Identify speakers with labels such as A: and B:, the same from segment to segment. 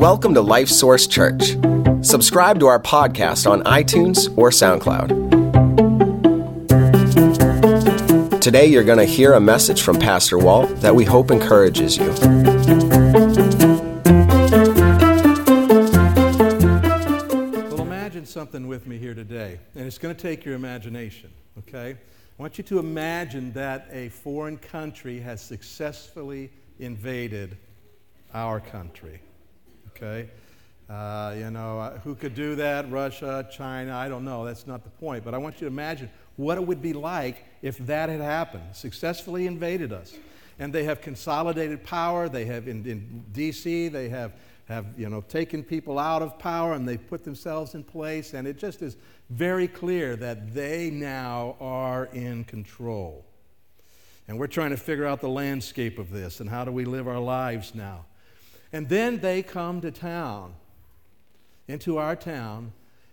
A: Welcome to Life Source Church. Subscribe to our podcast on iTunes or SoundCloud. Today, you're going to hear a message from Pastor Walt that we hope encourages you.
B: Well, imagine something with me here today, and it's going to take your imagination, okay? I want you to imagine that a foreign country has successfully invaded our country, okay? Uh, you know, uh, who could do that? Russia, China, I don't know. That's not the point. But I want you to imagine what it would be like if that had happened, successfully invaded us. And they have consolidated power. They have, in, in D.C., they have have you know taken people out of power and they've put themselves in place and it just is very clear that they now are in control and we're trying to figure out the landscape of this and how do we live our lives now and then they come to town into our town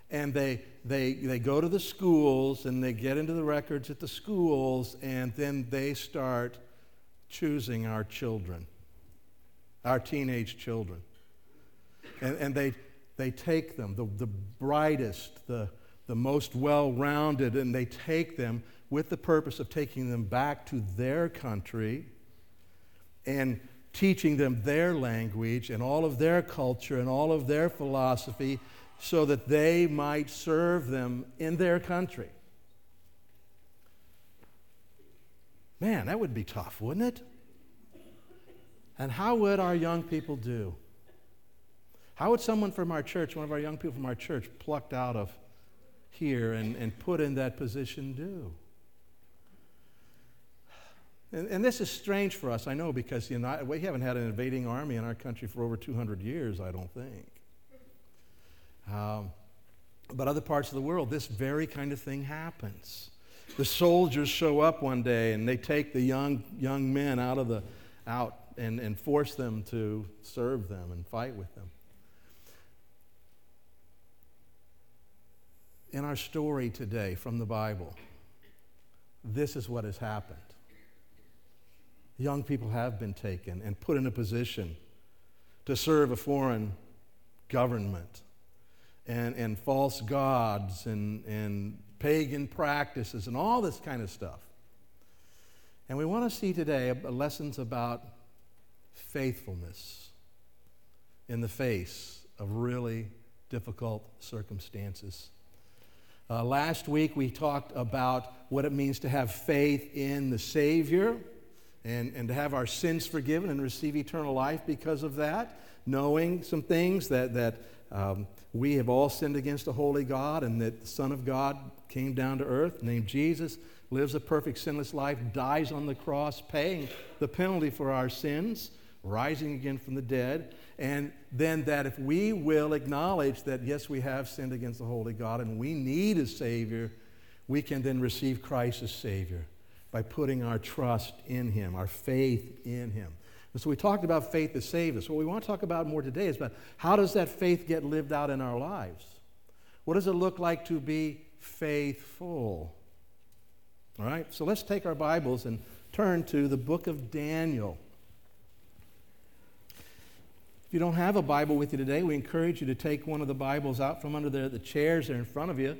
B: and they they they go to the schools and they get into the records at the schools and then they start choosing our children our teenage children. And, and they, they take them, the, the brightest, the, the most well rounded, and they take them with the purpose of taking them back to their country and teaching them their language and all of their culture and all of their philosophy so that they might serve them in their country. Man, that would be tough, wouldn't it? And how would our young people do? How would someone from our church, one of our young people from our church, plucked out of here and, and put in that position do? And, and, this is strange for us, I know, because you know, we haven't had an invading army in our country for over 200 years, I don't think. Um, but other parts of the world, this very kind of thing happens. The soldiers show up one day and they take the young, young men out of the out and, and force them to serve them and fight with them. in our story today from the Bible, this is what has happened. Young people have been taken and put in a position to serve a foreign government and, and false gods and, and pagan practices and all this kind of stuff. And we want to see today lessons about faithfulness in the face of really difficult circumstances. Uh, last week we talked about what it means to have faith in the Savior and, and to have our sins forgiven and receive eternal life because of that, knowing some things that, that um, we have all sinned against a holy God and that the Son of God came down to earth, named Jesus, lives a perfect sinless life, dies on the cross, paying the penalty for our sins, rising again from the dead, and then that if we will acknowledge that, yes, we have sinned against the holy God and we need a Savior, we can then receive Christ as Savior by putting our trust in Him, our faith in Him. And so we talked about faith that saved us. What we want to talk about more today is about how does that faith get lived out in our lives? What does it look like to be faithful? All right, so let's take our Bibles and turn to the book of Daniel. If you don't have a Bible with you today, we encourage you to take one of the Bibles out from under the, the chairs there in front of you.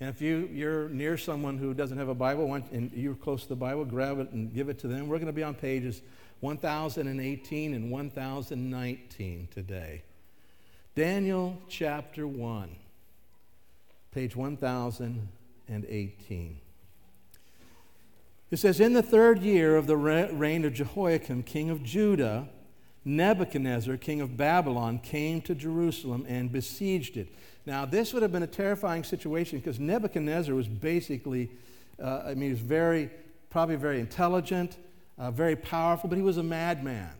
B: And if you, you're near someone who doesn't have a Bible and you're close to the Bible, grab it and give it to them. We're going to be on pages 1018 and 1019 today. Daniel chapter 1, page 1018. It says, In the third year of the reign of Jehoiakim, king of Judah, Nebuchadnezzar, king of Babylon, came to Jerusalem and besieged it. Now, this would have been a terrifying situation because Nebuchadnezzar was basically, uh, I mean, he was very, probably very intelligent, uh, very powerful, but he was a madman.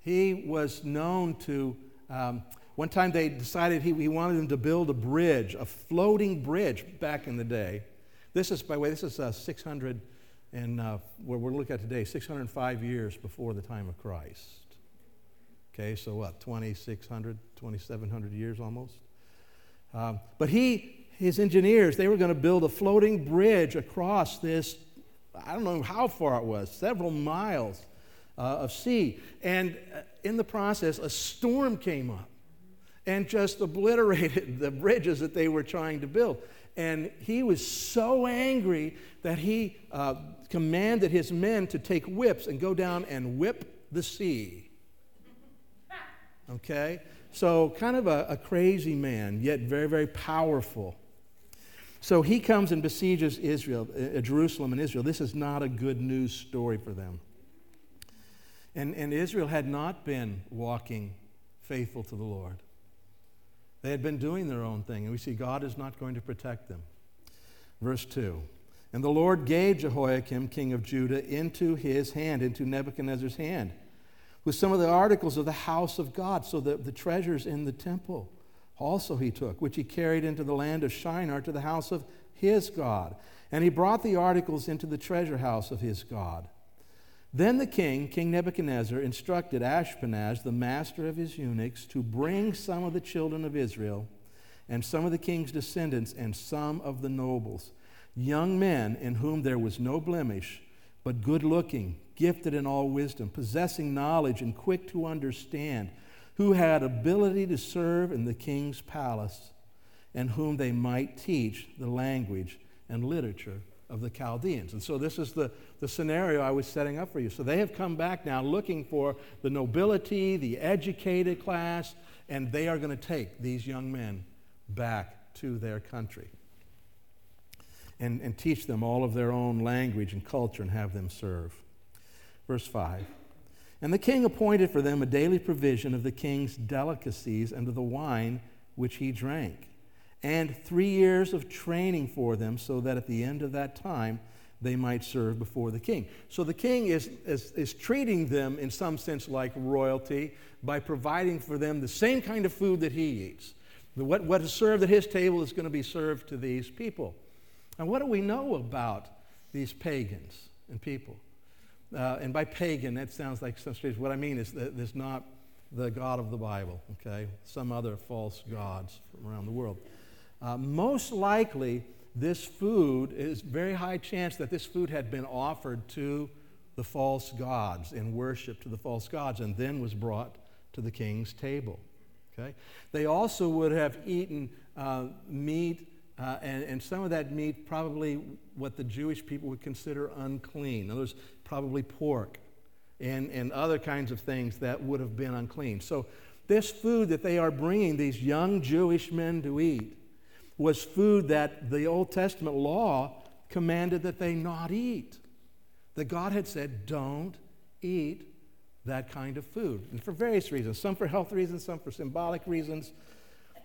B: He was known to, um, one time they decided he, he wanted him to build a bridge, a floating bridge back in the day. This is, by the way, this is uh, 600 and uh, what we're looking at today, 605 years before the time of Christ. Okay, so what, 2,600, 2,700 years almost? Um, but he, his engineers, they were going to build a floating bridge across this, I don't know how far it was, several miles uh, of sea. And uh, in the process, a storm came up and just obliterated the bridges that they were trying to build. And he was so angry that he uh, commanded his men to take whips and go down and whip the sea. Okay? So, kind of a, a crazy man, yet very, very powerful. So he comes and besieges Israel, uh, Jerusalem and Israel. This is not a good news story for them. And, and Israel had not been walking faithful to the Lord. They had been doing their own thing, and we see God is not going to protect them. Verse 2 And the Lord gave Jehoiakim, king of Judah, into his hand, into Nebuchadnezzar's hand, with some of the articles of the house of God, so that the treasures in the temple also he took, which he carried into the land of Shinar to the house of his God. And he brought the articles into the treasure house of his God. Then the king, King Nebuchadnezzar, instructed Ashpenaz, the master of his eunuchs, to bring some of the children of Israel and some of the king's descendants and some of the nobles, young men in whom there was no blemish, but good looking, gifted in all wisdom, possessing knowledge and quick to understand, who had ability to serve in the king's palace, and whom they might teach the language and literature of the Chaldeans. And so this is the, the scenario I was setting up for you. So they have come back now looking for the nobility, the educated class, and they are going to take these young men back to their country and, and teach them all of their own language and culture and have them serve. Verse 5. And the king appointed for them a daily provision of the king's delicacies and of the wine which he drank and three years of training for them so that at the end of that time they might serve before the king. So the king is, is, is, treating them in some sense like royalty by providing for them the same kind of food that he eats. What, what is served at his table is going to be served to these people. And what do we know about these pagans and people? Uh, and by pagan, that sounds like some strange. What I mean is that there's not the God of the Bible, okay? Some other false gods from around the world. Uh, most likely, this food is very high chance that this food had been offered to the false gods in worship to the false gods and then was brought to the king's table. Okay? They also would have eaten uh, meat, uh, and, and some of that meat probably what the Jewish people would consider unclean. In other words, probably pork and, and other kinds of things that would have been unclean. So, this food that they are bringing these young Jewish men to eat was food that the Old Testament law commanded that they not eat. That God had said, don't eat that kind of food. And for various reasons, some for health reasons, some for symbolic reasons.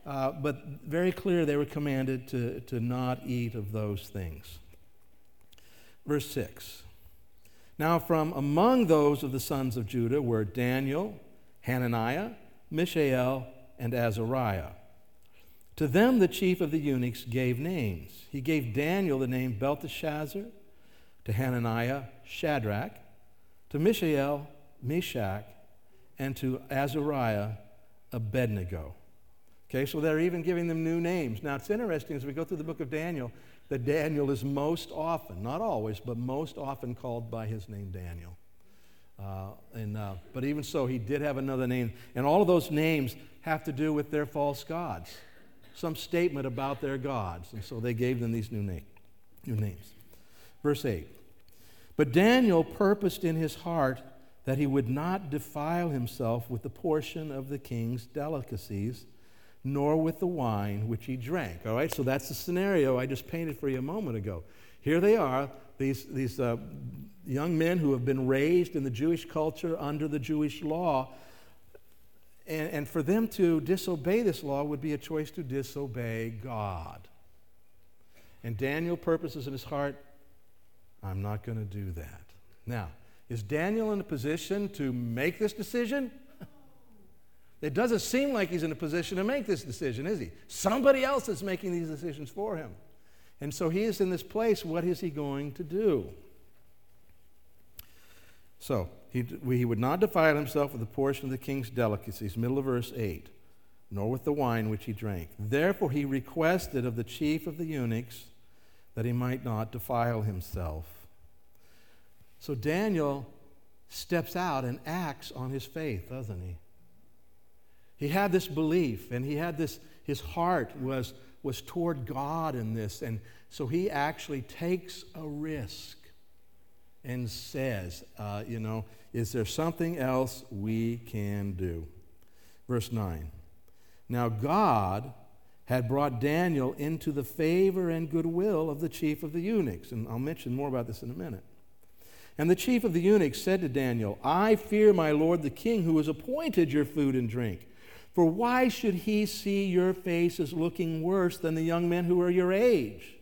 B: Uh, but very clear they were commanded to, to not eat of those things. Verse 6 Now, from among those of the sons of Judah were Daniel, Hananiah, Mishael, and Azariah. To them, the chief of the eunuchs gave names. He gave Daniel the name Belteshazzar, to Hananiah, Shadrach, to Mishael, Meshach, and to Azariah, Abednego. Okay, so they're even giving them new names. Now, it's interesting as we go through the book of Daniel that Daniel is most often, not always, but most often called by his name Daniel. Uh, and, uh, but even so, he did have another name. And all of those names have to do with their false gods some statement about their gods. And so they gave them these new, name, new names. Verse 8 But Daniel purposed in his heart that he would not defile himself with the portion of the king's delicacies, nor with the wine which he drank. All right, so that's the scenario I just painted for you a moment ago. Here they are, these, these uh, young men who have been raised in the Jewish culture under the Jewish law and, and for them to disobey this law would be a choice to disobey God. And Daniel purposes in his heart, I'm not going to do that. Now, is Daniel in a position to make this decision? It doesn't seem like he's in a position to make this decision, is he? Somebody else is making these decisions for him. And so he is in this place. What is he going to do? So, he, he would not defile himself with a portion of the king's delicacies, middle of verse 8, nor with the wine which he drank. Therefore, he requested of the chief of the eunuchs that he might not defile himself. So, Daniel steps out and acts on his faith, doesn't he? He had this belief and he had this, his heart was, was toward God in this. And so he actually takes a risk and says, uh, you know, is there something else we can do? Verse 9. Now God had brought Daniel into the favor and goodwill of the chief of the eunuchs. And I'll mention more about this in a minute. And the chief of the eunuchs said to Daniel, I fear my lord the king, who has appointed your food and drink. For why should he see your face as looking worse than the young men who are your age?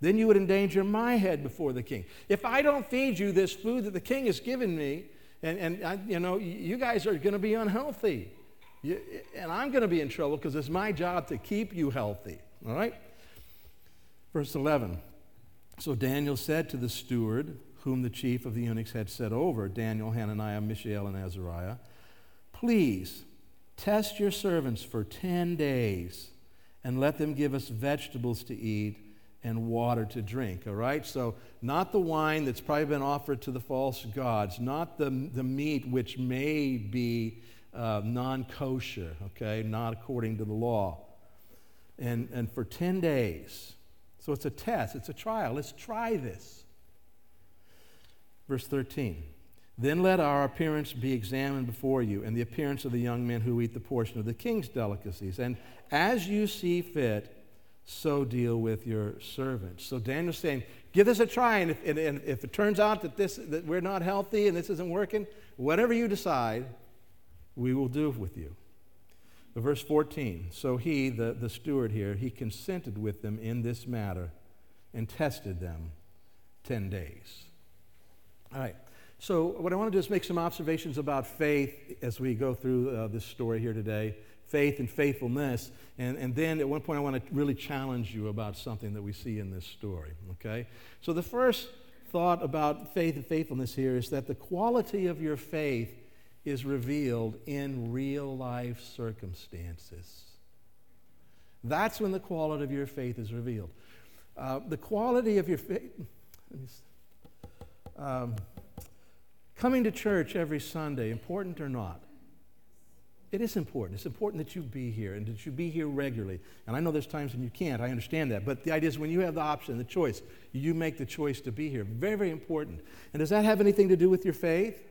B: Then you would endanger my head before the king. If I don't feed you this food that the king has given me, and, and I, you know, you guys are going to be unhealthy. You, and I'm going to be in trouble because it's my job to keep you healthy. All right? Verse 11. So Daniel said to the steward, whom the chief of the eunuchs had set over Daniel, Hananiah, Mishael, and Azariah, Please test your servants for 10 days and let them give us vegetables to eat and water to drink. All right? So, not the wine that's probably been offered to the false gods, not the, the meat which may be uh, non kosher, okay, not according to the law. And, and for 10 days. So, it's a test, it's a trial. Let's try this. Verse 13. Then let our appearance be examined before you, and the appearance of the young men who eat the portion of the king's delicacies. And as you see fit, so deal with your servants. So Daniel's saying, give this a try, and if, and, and if it turns out that, this, that we're not healthy and this isn't working, whatever you decide, we will do with you. But verse 14 So he, the, the steward here, he consented with them in this matter and tested them 10 days. All right. So, what I want to do is make some observations about faith as we go through uh, this story here today faith and faithfulness. And, and then at one point, I want to really challenge you about something that we see in this story. Okay? So, the first thought about faith and faithfulness here is that the quality of your faith is revealed in real life circumstances. That's when the quality of your faith is revealed. Uh, the quality of your faith. Um, coming to church every Sunday, important or not? It is important. It's important that you be here and that you be here regularly. And I know there's times when you can't. I understand that. But the idea is when you have the option, the choice, you make the choice to be here. Very, very important. And does that have anything to do with your faith?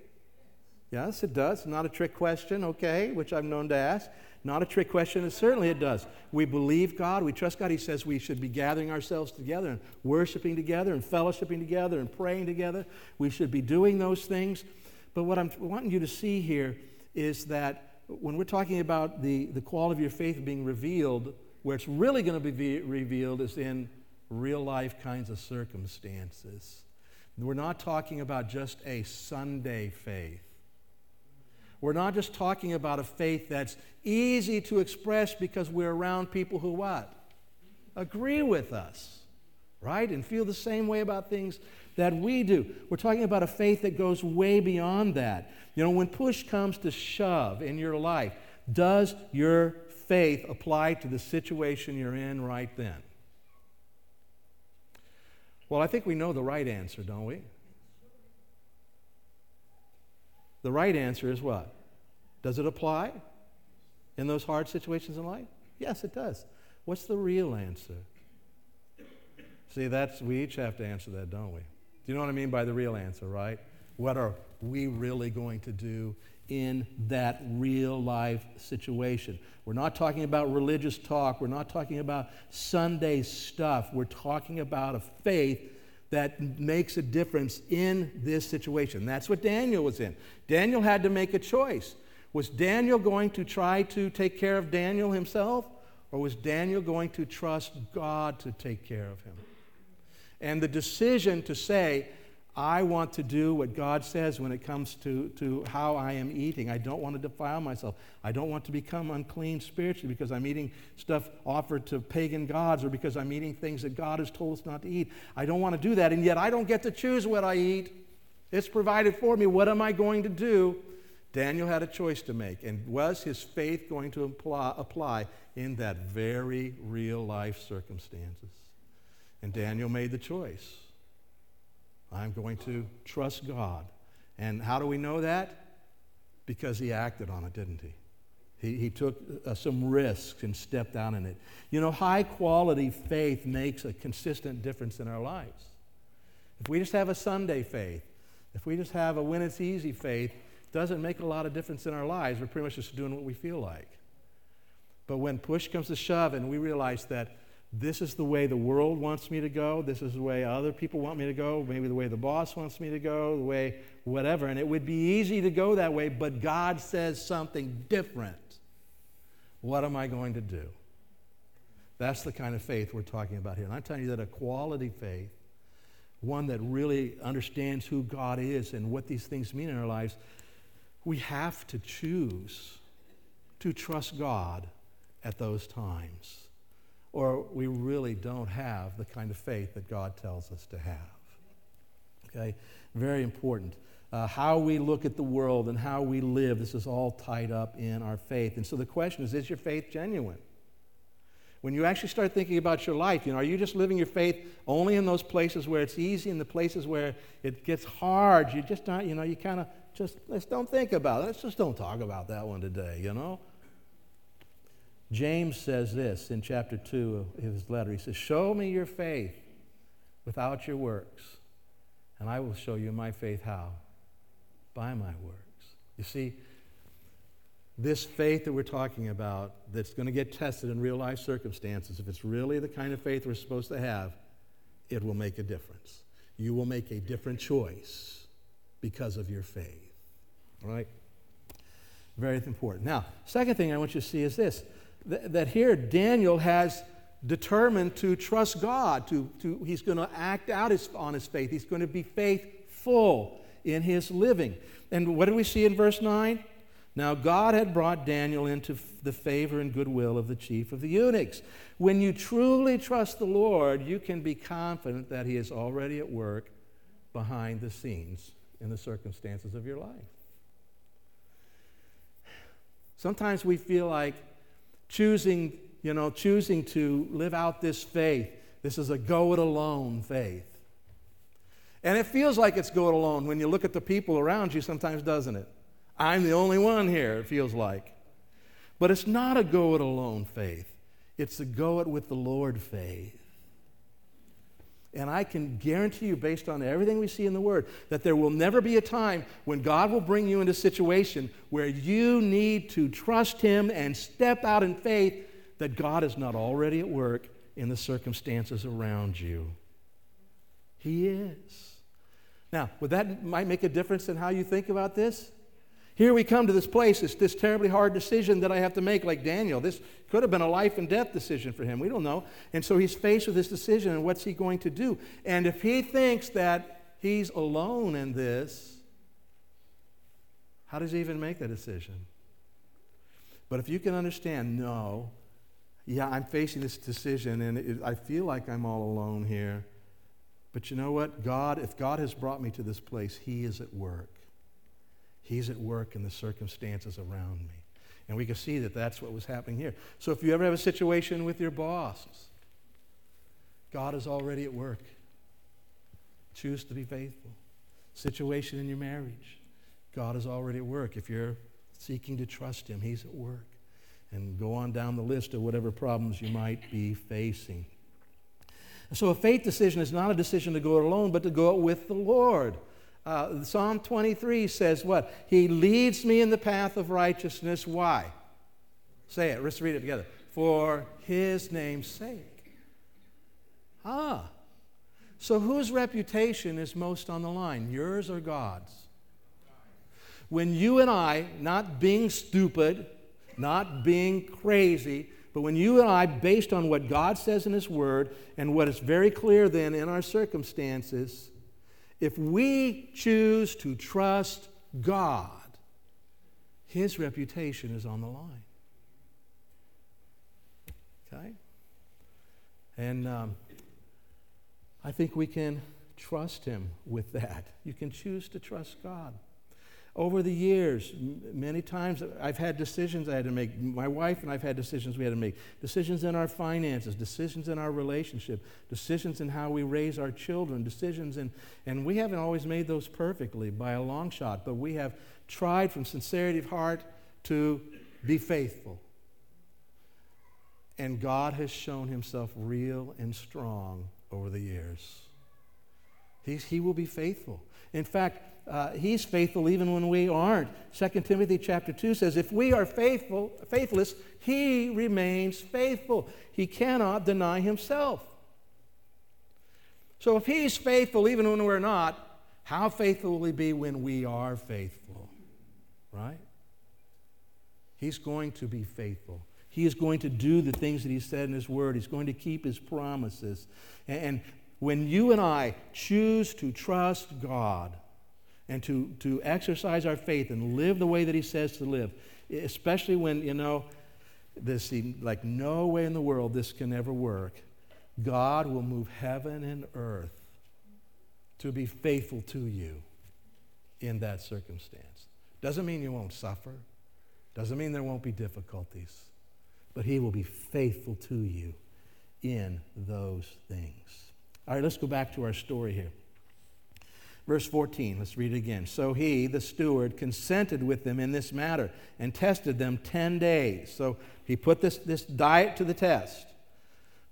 B: Yes, it does. Not a trick question, okay, which I'm known to ask. Not a trick question, certainly it does. We believe God, we trust God. He says we should be gathering ourselves together and worshiping together and fellowshipping together and praying together. We should be doing those things. But what I'm wanting you to see here is that when we're talking about the, the quality of your faith being revealed, where it's really going to be revealed is in real life kinds of circumstances. We're not talking about just a Sunday faith. We're not just talking about a faith that's easy to express because we're around people who what? Agree with us, right? And feel the same way about things that we do. We're talking about a faith that goes way beyond that. You know, when push comes to shove in your life, does your faith apply to the situation you're in right then? Well, I think we know the right answer, don't we? The right answer is what? Does it apply in those hard situations in life? Yes, it does. What's the real answer? See, that's we each have to answer that, don't we? Do you know what I mean by the real answer, right? What are we really going to do in that real life situation? We're not talking about religious talk. We're not talking about Sunday stuff. We're talking about a faith that makes a difference in this situation. That's what Daniel was in. Daniel had to make a choice. Was Daniel going to try to take care of Daniel himself, or was Daniel going to trust God to take care of him? And the decision to say, I want to do what God says when it comes to, to how I am eating. I don't want to defile myself. I don't want to become unclean spiritually because I'm eating stuff offered to pagan gods or because I'm eating things that God has told us not to eat. I don't want to do that, and yet I don't get to choose what I eat. It's provided for me. What am I going to do? Daniel had a choice to make, and was his faith going to apply, apply in that very real life circumstances? And Daniel made the choice. I'm going to trust God And how do we know that? Because he acted on it, didn't he? He, he took uh, some risks and stepped out in it. You know, high quality faith makes a consistent difference in our lives. If we just have a Sunday faith, if we just have a when it's easy faith, doesn't make a lot of difference in our lives. We're pretty much just doing what we feel like. But when push comes to shove and we realize that this is the way the world wants me to go, this is the way other people want me to go, maybe the way the boss wants me to go, the way whatever, and it would be easy to go that way, but God says something different. What am I going to do? That's the kind of faith we're talking about here. And I'm telling you that a quality faith, one that really understands who God is and what these things mean in our lives, we have to choose to trust God at those times. Or we really don't have the kind of faith that God tells us to have. Okay? Very important uh, how we look at the world and how we live, this is all tied up in our faith. And so the question is is your faith genuine? When you actually start thinking about your life, you know, are you just living your faith only in those places where it's easy and the places where it gets hard? You just don't—you know, you kind of just, let's don't think about it. Let's just don't talk about that one today, you know? James says this in chapter 2 of his letter. He says, Show me your faith without your works, and I will show you my faith how? by my works. You see, this faith that we're talking about that's going to get tested in real life circumstances, if it's really the kind of faith we're supposed to have, it will make a difference. You will make a different choice because of your faith. All right? Very important. Now, second thing I want you to see is this that here Daniel has determined to trust God. To, to, he's going to act out his, on his faith. He's going to be faithful in his living. And what do we see in verse 9? Now, God had brought Daniel into the favor and goodwill of the chief of the eunuchs. When you truly trust the Lord, you can be confident that He is already at work behind the scenes in the circumstances of your life. Sometimes we feel like choosing, you know, choosing to live out this faith. This is a go it alone faith. And it feels like it's go it alone when you look at the people around you, sometimes, doesn't it? I'm the only one here, it feels like. But it's not a go it alone faith, it's a go it with the Lord faith. And I can guarantee you, based on everything we see in the Word, that there will never be a time when God will bring you into a situation where you need to trust Him and step out in faith that God is not already at work in the circumstances around you. He is. Now, would that might make a difference in how you think about this? Here we come to this place, it's this terribly hard decision that I have to make, like Daniel. This could have been a life and death decision for him. We don't know. And so he's faced with this decision, and what's he going to do? And if he thinks that he's alone in this, how does he even make that decision? But if you can understand, no, yeah, I'm facing this decision, and it, I feel like I'm all alone here. But you know what? God, if God has brought me to this place, He is at work. He's at work in the circumstances around me. And we can see that that's what was happening here. So if you ever have a situation with your boss, God is already at work. Choose to be faithful. Situation in your marriage, God is already at work. If you're seeking to trust Him, He's at work. And go on down the list of whatever problems you might be facing. So a faith decision is not a decision to go it alone, but to go it with the Lord. Uh, Psalm 23 says what? He leads me in the path of righteousness. Why? Say it. Let's read it together. For his name's sake. Ah. So whose reputation is most on the line? Yours or God's? When you and I, not being stupid, not being crazy, but when you and I, based on what God says in His Word and what is very clear then in our circumstances, if we choose to trust God, His reputation is on the line. Okay? And um, I think we can trust Him with that. You can choose to trust God. Over the years, many times I've had decisions I had to make. My wife and I've had decisions we had to make. Decisions in our finances, decisions in our relationship, decisions in how we raise our children, decisions in, and we haven't always made those perfectly by a long shot, but we have tried from sincerity of heart to be faithful. And God has shown himself real and strong over the years. He's, he will be faithful. In fact, uh, he's faithful even when we aren't. 2 Timothy chapter 2 says, if we are faithful, faithless, he remains faithful. He cannot deny himself. So if he's faithful even when we're not, how faithful will he be when we are faithful? Right? He's going to be faithful. He is going to do the things that he said in his word. He's going to keep his promises. And when you and I choose to trust God, and to, to exercise our faith and live the way that He says to live, especially when, you know, this like no way in the world this can ever work. God will move heaven and earth to be faithful to you in that circumstance. Doesn't mean you won't suffer, doesn't mean there won't be difficulties, but He will be faithful to you in those things. All right, let's go back to our story here. Verse 14, let's read it again. So he, the steward, consented with them in this matter and tested them 10 days. So he put this, this diet to the test.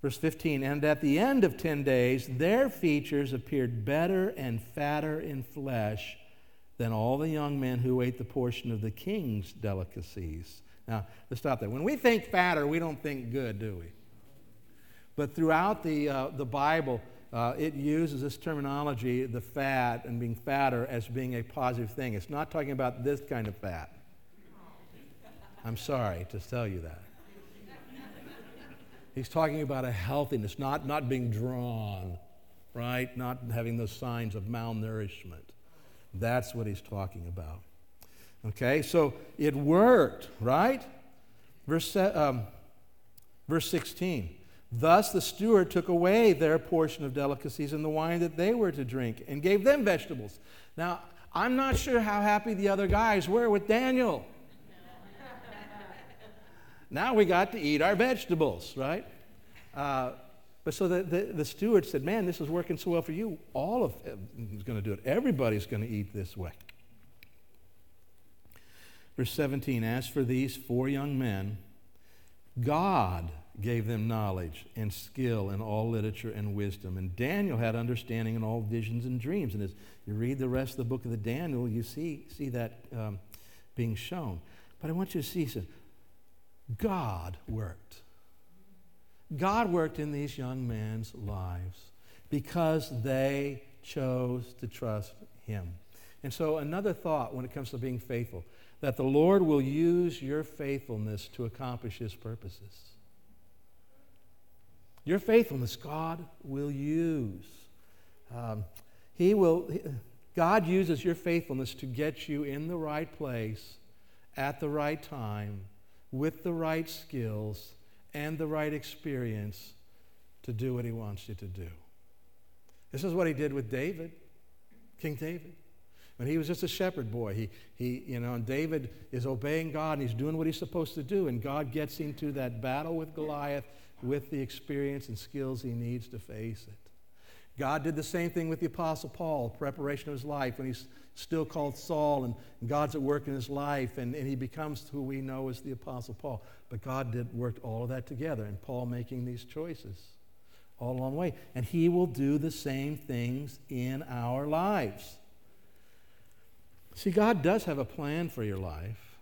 B: Verse 15, and at the end of 10 days, their features appeared better and fatter in flesh than all the young men who ate the portion of the king's delicacies. Now, let's stop there. When we think fatter, we don't think good, do we? But throughout the, uh, the Bible, uh, it uses this terminology, the fat and being fatter, as being a positive thing. It's not talking about this kind of fat. I'm sorry to tell you that. He's talking about a healthiness, not, not being drawn, right? Not having those signs of malnourishment. That's what he's talking about. Okay, so it worked, right? Verse, um, verse 16. Thus the steward took away their portion of delicacies and the wine that they were to drink and gave them vegetables. Now, I'm not sure how happy the other guys were with Daniel. now we got to eat our vegetables, right? Uh, but so the, the, the, steward said, Man, this is working so well for you. All of is going to do it. Everybody's going to eat this way. Verse 17 As for these four young men, God gave them knowledge and skill in all literature and wisdom. And Daniel had understanding in all visions and dreams. And as you read the rest of the book of the Daniel, you see, see that um, being shown. But I want you to see something. God worked. God worked in these young men's lives because they chose to trust Him. And so, another thought when it comes to being faithful that the Lord will use your faithfulness to accomplish His purposes. Your faithfulness, God will use. Um, he will, God uses your faithfulness to get you in the right place at the right time with the right skills and the right experience to do what He wants you to do. This is what He did with David, King David. When he was just a shepherd boy, he, he, you know, and David is obeying God and he's doing what he's supposed to do, and God gets into that battle with Goliath with the experience and skills he needs to face it. God did the same thing with the Apostle Paul, preparation of his life, when he's still called Saul, and God's at work in his life, and, and he becomes who we know as the Apostle Paul. But God did work all of that together, and Paul making these choices all along the way. And he will do the same things in our lives. See, God does have a plan for your life.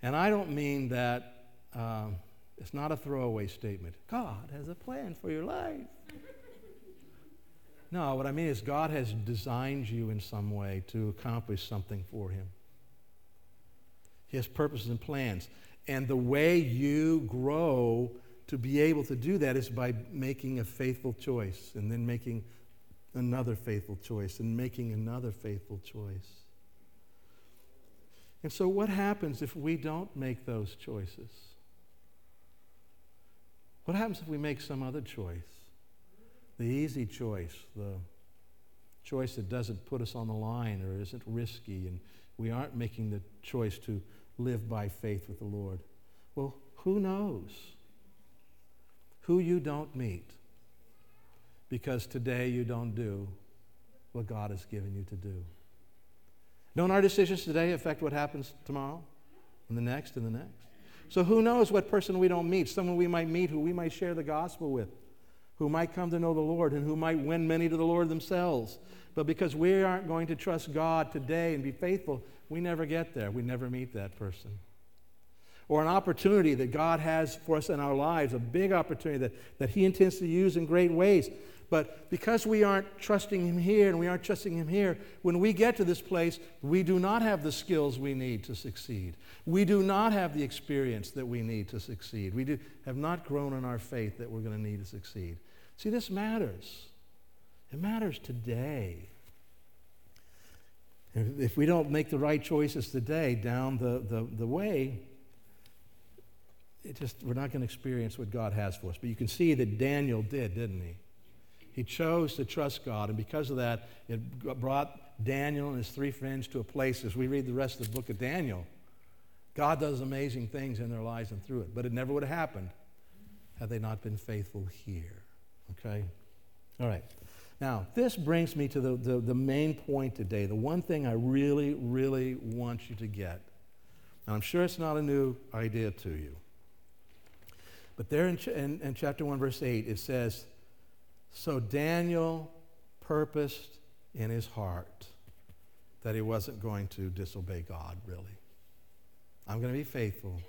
B: And I don't mean that. Um, it's not a throwaway statement. God has a plan for your life. No, what I mean is God has designed you in some way to accomplish something for Him. He has purposes and plans. And the way you grow to be able to do that is by making a faithful choice and then making another faithful choice and making another faithful choice. And so, what happens if we don't make those choices? What happens if we make some other choice? The easy choice, the choice that doesn't put us on the line or isn't risky and We aren't making the choice to live by faith with the Lord. Well, who knows? Who you don't meet because today you don't do what God has given you to do. Don't our decisions today affect what happens tomorrow and the next and the next? So who knows what person we don't meet, someone we might meet who we might share the gospel with, who might come to know the Lord and who might win many to the Lord themselves. But because we aren't going to trust God today and be faithful, we never get there. We never meet that person. Or an opportunity that God has for us in our lives, a big opportunity that, that He intends to use in great ways. But because we aren't trusting Him here and we aren't trusting Him here, when we get to this place, we do not have the skills we need to succeed. We do not have the experience that we need to succeed. We do, have not grown in our faith that we're going to need to succeed. See, this matters. It matters today. If we don't make the right choices today down the, the, the way, it just, we're not going to experience what God has for us. But you can see that Daniel did, didn't he? He chose to trust God, and because of that, it brought Daniel and his three friends to a place, as we read the rest of the book of Daniel, God does amazing things in their lives and through it. But it never would have happened had they not been faithful here. Okay? All right. Now, this brings me to the, the, the, main point today, the one thing I really, really want you to get. And I'm sure it's not a new idea to you. But there in, ch- in, in chapter 1, verse 8, it says, so Daniel purposed in his heart that he wasn't going to disobey God, really. I'm going to be faithful,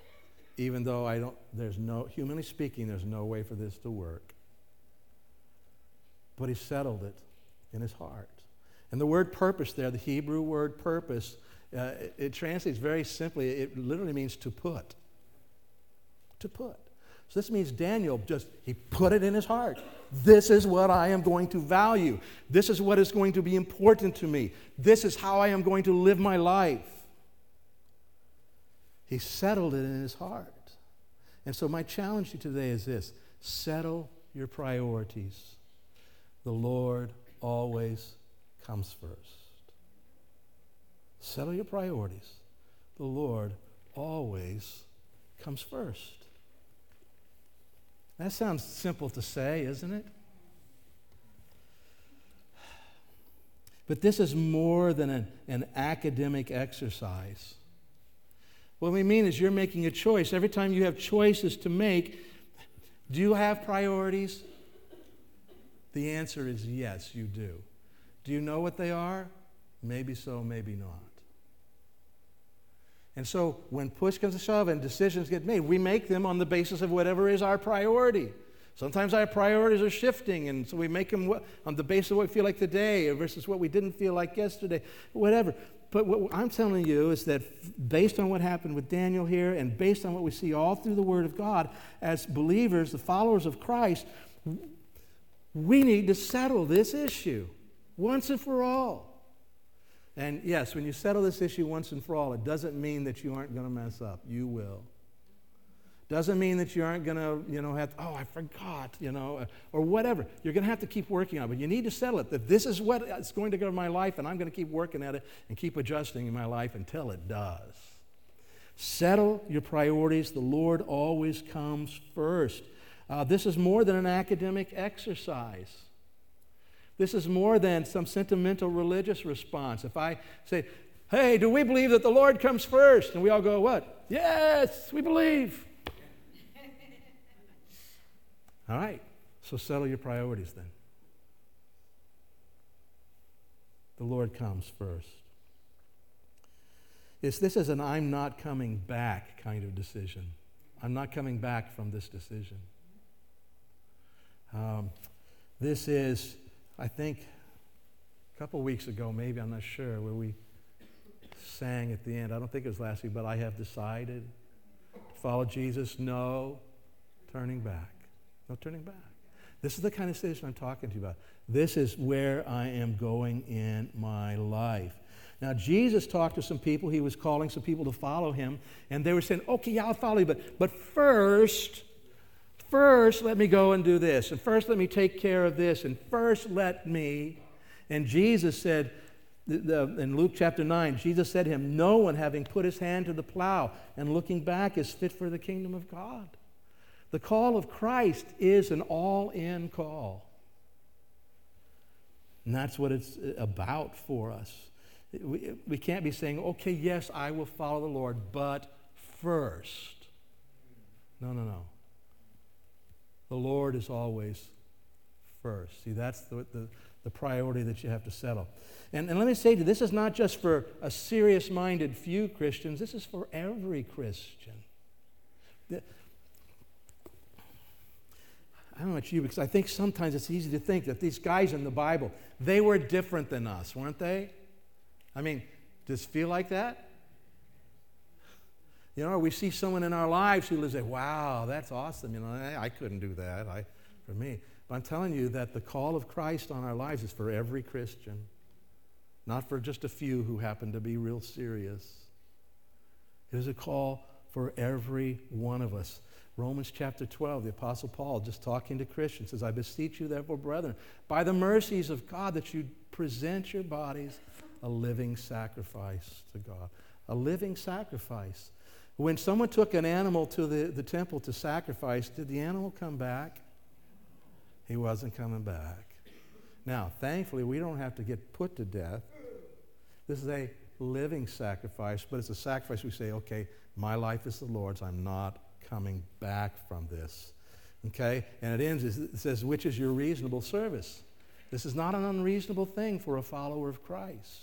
B: even though I don't, there's no, humanly speaking, there's no way for this to work. But he settled it in his heart. And the word purpose there, the Hebrew word purpose, uh, it, it translates very simply, it literally means to put. To put. So this means Daniel just, he put it in his heart. This is what I am going to value. This is what is going to be important to me. This is how I am going to live my life. He settled it in his heart. And so, my challenge to you today is this settle your priorities. The Lord always comes first. Settle your priorities. The Lord always comes first. That sounds simple to say, isn't it? But this is more than an, an academic exercise. What we mean is you're making a choice. Every time you have choices to make, do you have priorities? The answer is yes, you do. Do you know what they are? Maybe so, maybe not. And so when push comes to shove and decisions get made, we make them on the basis of whatever is our priority. Sometimes our priorities are shifting, and so we make them on the basis of what we feel like today versus what we didn't feel like yesterday, whatever. But what I'm telling you is that based on what happened with Daniel here and based on what we see all through the Word of God, as believers, the followers of Christ, we need to settle this issue once and for all. And yes, when you settle this issue once and for all, it doesn't mean that you aren't going to mess up. You will. Doesn't mean that you aren't going to, you know, have, oh, I forgot, you know, or whatever. You're going to have to keep working on it. But you need to settle it that this is what is going to go in my life, and I'm going to keep working at it and keep adjusting in my life until it does. Settle your priorities. The Lord always comes first. Uh, this is more than an academic exercise. This is more than some sentimental religious response. If I say, hey, do we believe that the Lord comes first? And we all go, what? Yes, we believe. all right, so settle your priorities then. The Lord comes first. It's, this is an I'm not coming back kind of decision. I'm not coming back from this decision. Um, this is I think a couple weeks ago, maybe, I'm not sure, where we sang at the end. I don't think it was last week, but I have decided to follow Jesus. No turning back. No turning back. This is the kind of situation I'm talking to you about. This is where I am going in my life. Now, Jesus talked to some people. He was calling some people to follow him, and they were saying, okay, yeah, I'll follow you, but, but first, First, let me go and do this. And first, let me take care of this. And first, let me. And Jesus said, in Luke chapter 9, Jesus said to him, No one having put his hand to the plow and looking back is fit for the kingdom of God. The call of Christ is an all in call. And that's what it's about for us. We, we can't be saying, okay, yes, I will follow the Lord, but first. No, no, no. The Lord is always first. See, that's the, the, the priority that you have to settle. And, and let me say to you, this is not just for a serious minded few Christians, this is for every Christian. The, I don't know about you, because I think sometimes it's easy to think that these guys in the Bible, they were different than us, weren't they? I mean, does it feel like that? You know, we see someone in our lives who lives say, wow, that's awesome. You know, I, I couldn't do that I, for me. But I'm telling you that the call of Christ on our lives is for every Christian, not for just a few who happen to be real serious. It is a call for every one of us. Romans chapter 12, the Apostle Paul, just talking to Christians, says, I beseech you, therefore, brethren, by the mercies of God, that you present your bodies a living sacrifice to God. A living sacrifice. When someone took an animal to the, the temple to sacrifice, did the animal come back? He wasn't coming back. Now, thankfully, we don't have to get put to death. This is a living sacrifice, but it's a sacrifice we say, okay, my life is the Lord's. I'm not coming back from this. Okay? And it ends, it says, which is your reasonable service. This is not an unreasonable thing for a follower of Christ.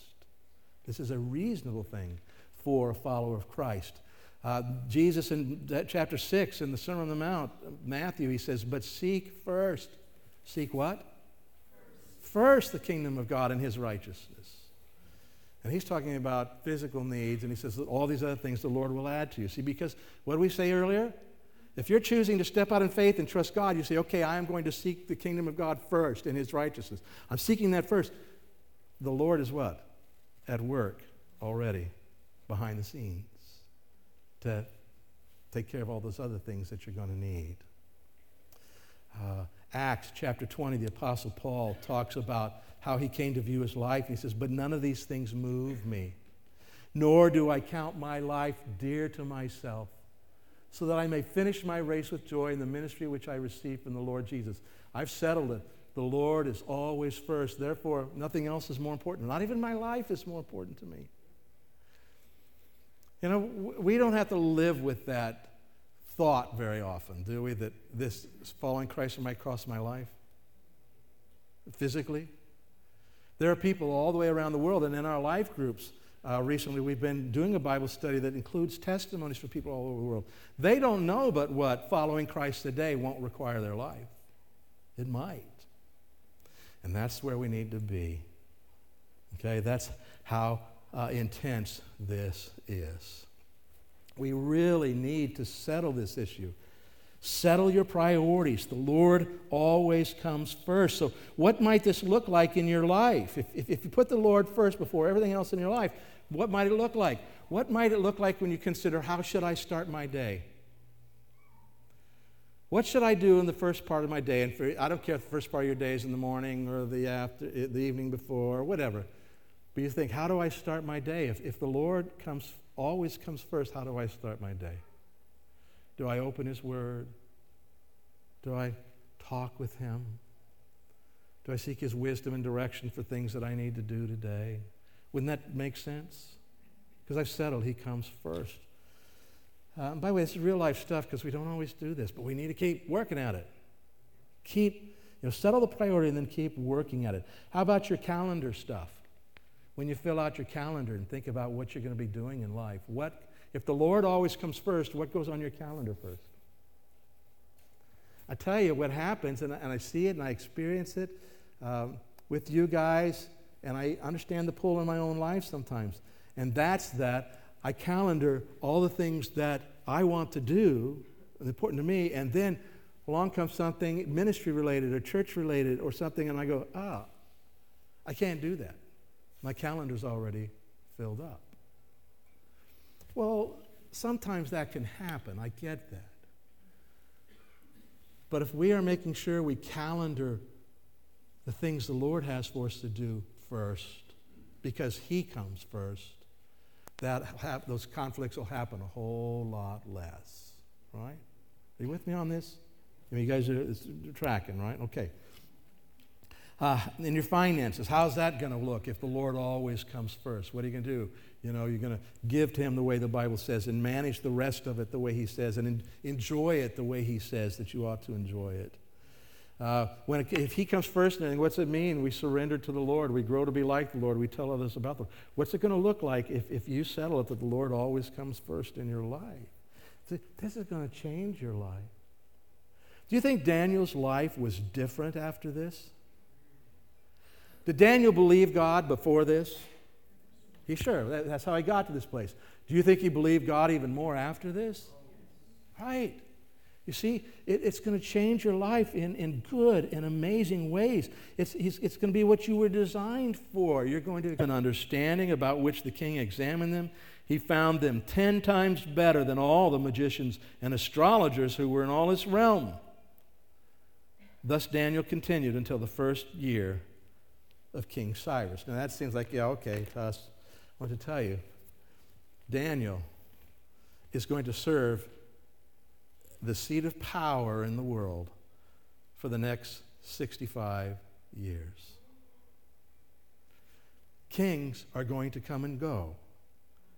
B: This is a reasonable thing for a follower of Christ. Uh, Jesus in chapter 6 in the Sermon on the Mount, Matthew, he says, But seek first. Seek what? First, first the kingdom of God and his righteousness. And he's talking about physical needs, and he says that all these other things the Lord will add to you. See, because what did we say earlier? If you're choosing to step out in faith and trust God, you say, okay, I am going to seek the kingdom of God first and his righteousness. I'm seeking that first. The Lord is what? At work already behind the scenes to take care of all those other things that you're going to need. Uh, Acts chapter 20, the Apostle Paul talks about how he came to view his life. He says, But none of these things move me, nor do I count my life dear to myself, so that I may finish my race with joy in the ministry which I received from the Lord Jesus. I've settled it. The Lord is always first. Therefore, nothing else is more important. Not even my life is more important to me. You know, we don't have to live with that thought very often, do we? That this following Christ might cost my life physically. There are people all the way around the world, and in our life groups, uh, recently we've been doing a Bible study that includes testimonies for people all over the world. They don't know but what following Christ today won't require their life. It might. And that's where we need to be. Okay, that's how uh, intense this is. We really need to settle this issue. Settle your priorities. The Lord always comes first. So, what might this look like in your life? If, if, if, you put the Lord first before everything else in your life, what might it look like? What might it look like when you consider how should I start my day? What should I do in the first part of my day? And for, I don't care if the first part of your day is in the morning or the, after, the evening before, or whatever. But you think, how do I start my day? If, if the Lord comes, always comes first, how do I start my day? Do I open His Word? Do I talk with Him? Do I seek His wisdom and direction for things that I need to do today? Wouldn't that make sense? Because I've settled He comes first. Uh, by the way, this is real life stuff because we don't always do this, but we need to keep working at it. Keep, you know, settle the priority and then keep working at it. How about your calendar stuff? When you fill out your calendar and think about what you're going to be doing in life, what if the Lord always comes first, what goes on your calendar first? I tell you what happens, and I, and I see it and I experience it um, with you guys, and I understand the pull in my own life sometimes. And that's that I calendar all the things that I want to do, important to me, and then along comes something ministry related or church related or something, and I go, ah, I can't do that. My calendar's already filled up. Well, sometimes that can happen. I get that. But if we are making sure we calendar the things the Lord has for us to do first, because He comes first, that ha- those conflicts will happen a whole lot less. Right? Are you with me on this? I mean, you guys are tracking, right? Okay. Uh, in your finances, how's that going to look if the Lord always comes first? What are you going to do? You know, you're going to give to Him the way the Bible says and manage the rest of it the way He says and enjoy it the way He says that you ought to enjoy it. Uh, when it, if He comes first, then what's it mean? We surrender to the Lord. We grow to be like the Lord. We tell others about the Lord. What's it going to look like if, if you settle it that the Lord always comes first in your life? This is going to change your life. Do you think Daniel's life was different after this? Did Daniel believe God before this? He sure. That's how he got to this place. Do you think he believed God even more after this? Right. You see, it, it's going to change your life in, in good and amazing ways. It's, it's, going to be what you were designed for. You're going to get an understanding about which the king examined them. He found them ten times better than all the magicians and astrologers who were in all his realm. Thus Daniel continued until the first year of King Cyrus. Now that seems like, yeah, okay, to us. I want to tell you, Daniel is going to serve the seat of power in the world for the next 65 years. Kings are going to come and go,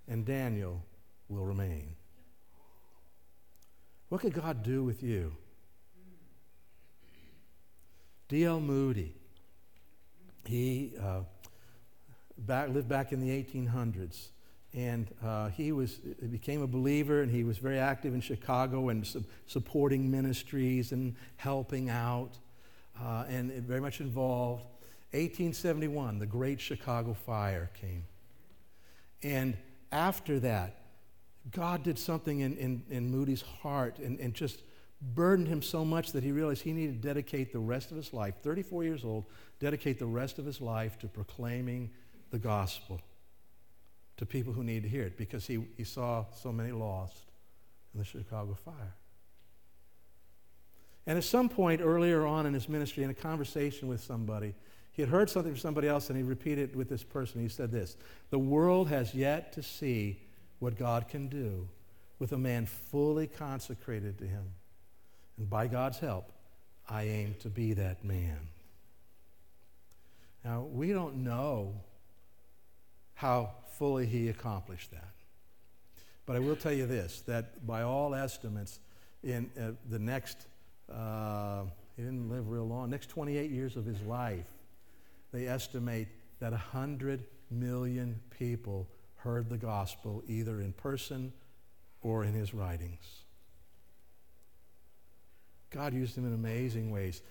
B: and Daniel will remain. What could God do with you? D.L. Moody he uh, back, lived back in the 1800s. And uh, he was, became a believer, and he was very active in Chicago and su- supporting ministries and helping out, uh, and very much involved. 1871, the Great Chicago Fire came. And after that, God did something in, in, in Moody's heart and, and just burdened him so much that he realized he needed to dedicate the rest of his life, 34 years old, dedicate the rest of his life to proclaiming the gospel to people who need to hear it because he, he saw so many lost in the Chicago fire. And at some point earlier on in his ministry, in a conversation with somebody, he had heard something from somebody else and he repeated it with this person. He said this The world has yet to see what God can do with a man fully consecrated to him. And by God's help, I aim to be that man. Now, we don't know how fully he accomplished that. But I will tell you this that by all estimates, in uh, the next, uh, he didn't live real long, next 28 years of his life, they estimate that 100 million people heard the gospel either in person or in his writings. God used him in amazing ways.